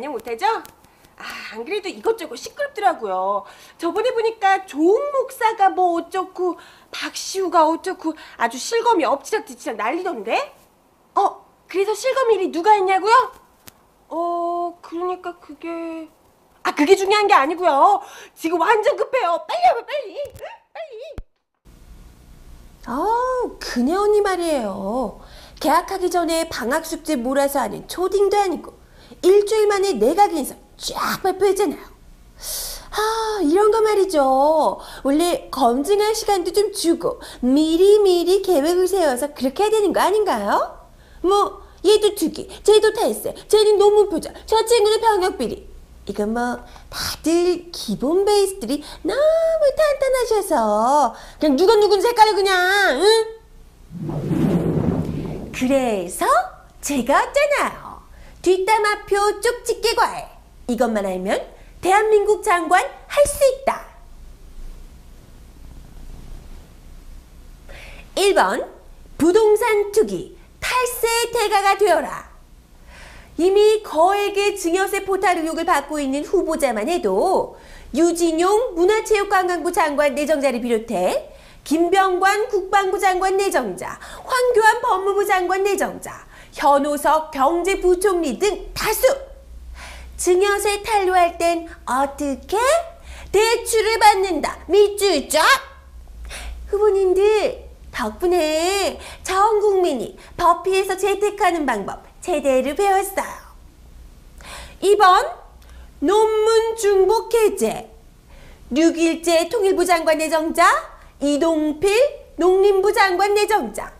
반영 못하죠? 아, 안 그래도 이것저것 시끄럽더라고요. 저번에 보니까 조웅 목사가 뭐 어쩌고, 박시우가 어쩌고, 아주 실검이 엎치락뒤치락 난리던데? 어, 그래서 실검 일이 누가 했냐고요? 어, 그러니까 그게... 아, 그게 중요한 게 아니고요. 지금 완전 급해요. 빨리 와봐, 빨리. 응? 빨리. 아, 그네 언니 말이에요. 계약하기 전에 방학 숙제 몰아서 하는 초딩도 아니고 일주일 만에 내각 인사 쫙 발표했잖아요. 아, 이런 거 말이죠. 원래 검증할 시간도 좀 주고 미리미리 계획을 세워서 그렇게 해야 되는 거 아닌가요? 뭐 얘도 투기, 쟤도 탈세, 쟤는 논문 표절, 저 친구는 병역 비리. 이건 뭐 다들 기본 베이스들이 너무 탄탄하셔서 그냥 누가 누군지 헷갈려 그냥 응? 그래서 제가 어쩌나요 뒷담화표 쪽집게 과외 이것만 알면 대한민국 장관 할 수 있다. 1번 부동산 투기 탈세 대가가 되어라. 이미 거액의 증여세 포탈 의혹을 받고 있는 후보자만 해도 유진용 문화체육관광부 장관 내정자를 비롯해 김병관 국방부 장관 내정자, 황교안 법무부 장관 내정자, 현오석 경제부총리 등 다수 증여세 탄로할 땐 어떻게? 대출을 받는다. 밑줄 쫙! 후보님들 덕분에 전 국민이 법 피해서 재택하는 방법 제대로 배웠어요. 2번 논문 중복 해제 6일째 통일부 장관 내정자 이동필 농림부 장관 내정자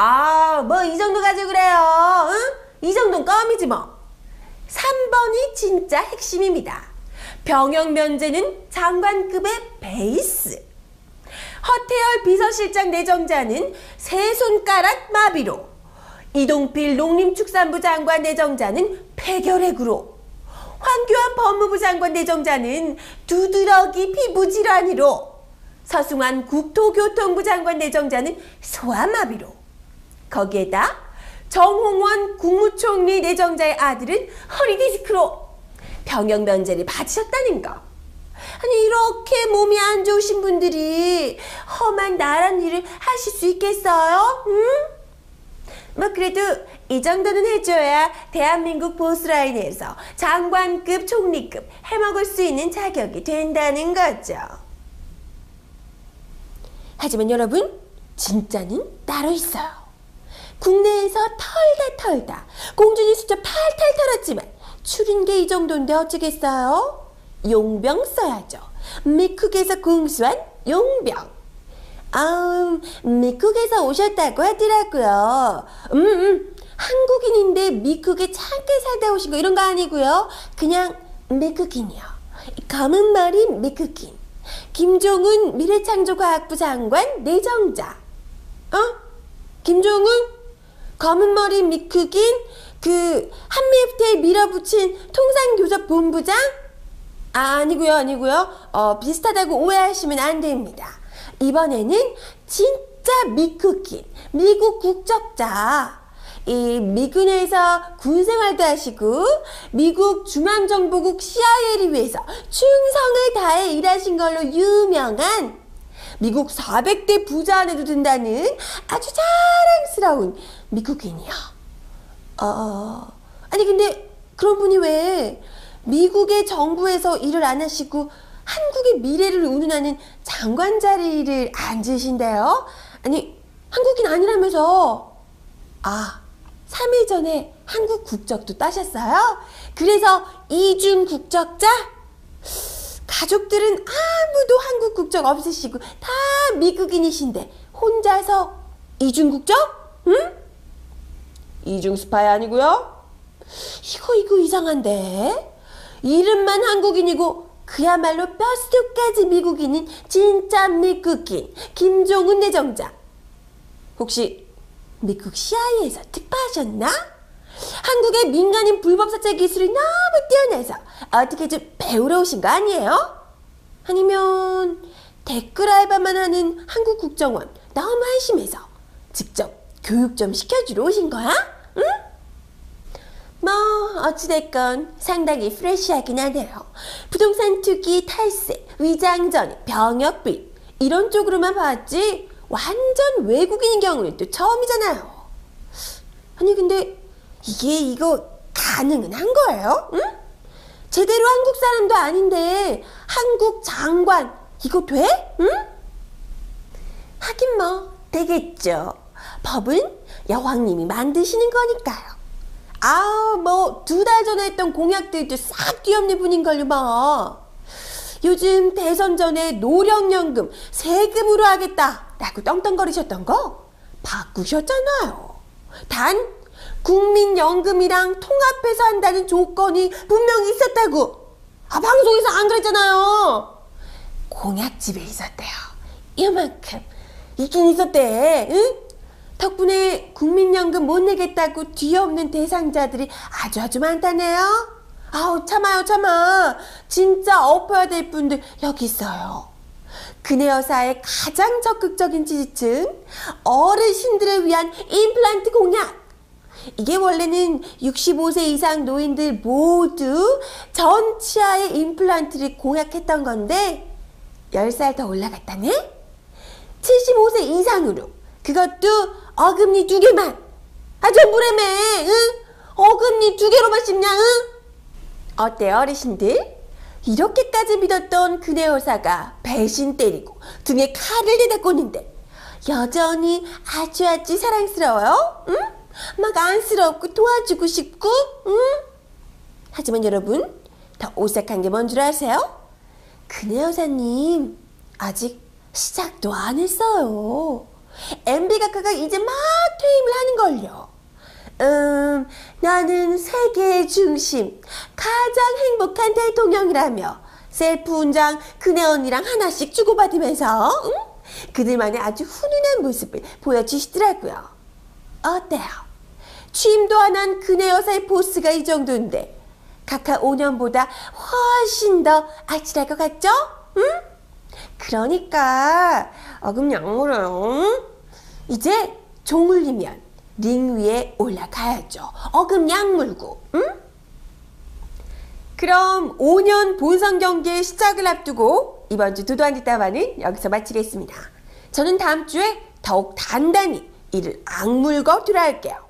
아 뭐 이 정도 가지고 그래요. 응? 이 정도는 껌이지 뭐. 3번이 진짜 핵심입니다. 병역 면제는 장관급의 베이스. 허태열 비서실장 내정자는 세 손가락 마비로. 이동필 농림축산부 장관 내정자는 폐결핵으로. 황교안 법무부 장관 내정자는 두드러기 피부 질환으로. 서승환 국토교통부 장관 내정자는 소아마비로 거기에다 정홍원 국무총리 내정자의 아들은 허리 디스크로 병역 면제를 받으셨다는 거. 아니 이렇게 몸이 안 좋으신 분들이 험한 나란 일을 하실 수 있겠어요? 응? 뭐 그래도 이 정도는 해줘야 대한민국 보스라인에서 장관급, 총리급 해먹을 수 있는 자격이 된다는 거죠. 하지만 여러분, 진짜는 따로 있어요. 국내에서 털다 털다 공준이 숫자 팔탈 털었지만 추린 게 이 정도인데 어쩌겠어요? 용병 써야죠. 미국에서 공수한 용병. 아, 미국에서 오셨다고 하더라고요. 음, 음, 한국인인데 미국에 잠깐 살다 오신 거 이런 거 아니고요. 그냥 미국인이요. 검은 머리 미국인. 김종훈 미래창조과학부 장관 내정자. 어? 김종훈? 검은 머리 미국인? 그 한미FTA에 밀어붙인 통상교섭본부장? 아, 아니고요, 아니고요. 어, 비슷하다고 오해하시면 안 됩니다. 이번에는 진짜 미국인, 미국 국적자. 이 미군에서 군 생활도 하시고 미국 중앙정보국 CIA를 위해서 충성을 다해 일하신 걸로 유명한 미국 400대 부자 안에도 든다는 아주 자랑스러운 미국인이요. 어, 아니 근데 그런 분이 왜 미국의 정부에서 일을 안 하시고 한국의 미래를 운운하는 장관 자리를 앉으신데요? 아니 한국인 아니라면서 아 3일 전에 한국 국적도 따셨어요? 그래서 이중 국적자? 가족들은 아무도 한국 국적 없으시고 다 미국인이신데 혼자서 이중 국적? 응? 이중 스파이 아니고요? 이거 이거 이상한데 이름만 한국인이고 그야말로 뼛속까지 미국인인 진짜 미국인 김종훈 내정자 혹시 미국 CIA에서 특파하셨나? 한국의 민간인 불법 사찰 기술이 너무 뛰어나서 어떻게 좀 배우러 오신 거 아니에요? 아니면 댓글 알바만 하는 한국 국정원 너무 한심해서 직접 교육 좀 시켜주러 오신 거야? 응? 뭐 어찌됐건 상당히 프레시하긴 하네요. 부동산 투기, 탈세, 위장전, 병역비 이런 쪽으로만 봤지 완전 외국인인 경우는 또 처음이잖아요. 아니 근데 이게 이거 가능은 한 거예요? 응? 제대로 한국 사람도 아닌데 한국 장관 이거 돼? 응? 하긴 뭐 되겠죠. 법은 여왕님이 만드시는 거니까요. 아, 뭐 두 달 전에 했던 공약들도 싹 뒤엎는 분인걸요, 뭐. 요즘 대선 전에 노령연금 세금으로 하겠다라고 떵떵거리셨던 거 바꾸셨잖아요. 단 국민연금이랑 통합해서 한다는 조건이 분명히 있었다고. 아, 방송에서 안 그랬잖아요. 공약집에 있었대요. 이만큼 있긴 있었대. 응? 덕분에 국민연금 못 내겠다고 뒤엎는 대상자들이 아주 아주 많다네요. 아우 참아요 참아. 진짜 엎어야 될 분들 여기 있어요. 그네 여사의 가장 적극적인 지지층 어르신들을 위한 임플란트 공약. 이게 원래는 65세 이상 노인들 모두 전 치아의 임플란트를 공약했던 건데 10살 더 올라갔다네? 75세 이상으로 그것도 어금니 두 개만 아 전부래매 응? 어금니 두 개로만 씹냐 응? 어때 어르신들? 이렇게까지 믿었던 그네 여사가 배신 때리고 등에 칼을 대다 꽂는데 여전히 아주 아주 사랑스러워요 응? 막 안쓰럽고 도와주고 싶고 응? 하지만 여러분 더 오싹한 게 뭔 줄 아세요? 그네 여사님 아직 시작도 안 했어요. MB 각하가 이제 막 퇴임을 하는 걸요. 음, 나는 세계의 중심, 가장 행복한 대통령이라며 셀프 훈장 그네 언니랑 하나씩 주고받으면서 응? 그들만의 아주 훈훈한 모습을 보여주시더라고요. 어때요? 취임도 안 한 그네 여사의 포스가 이 정도인데 각하 5년보다 훨씬 더 아찔할 것 같죠? 응? 그러니까 어금 약물어요. 이제 종을리면 링 위에 올라가야죠. 어금 약물고, 응? 그럼 5년 본선 경기의 시작을 앞두고 이번 주 두두한 뒷담화는 여기서 마치겠습니다. 저는 다음 주에 더욱 단단히 이를 악물고 돌아올게요.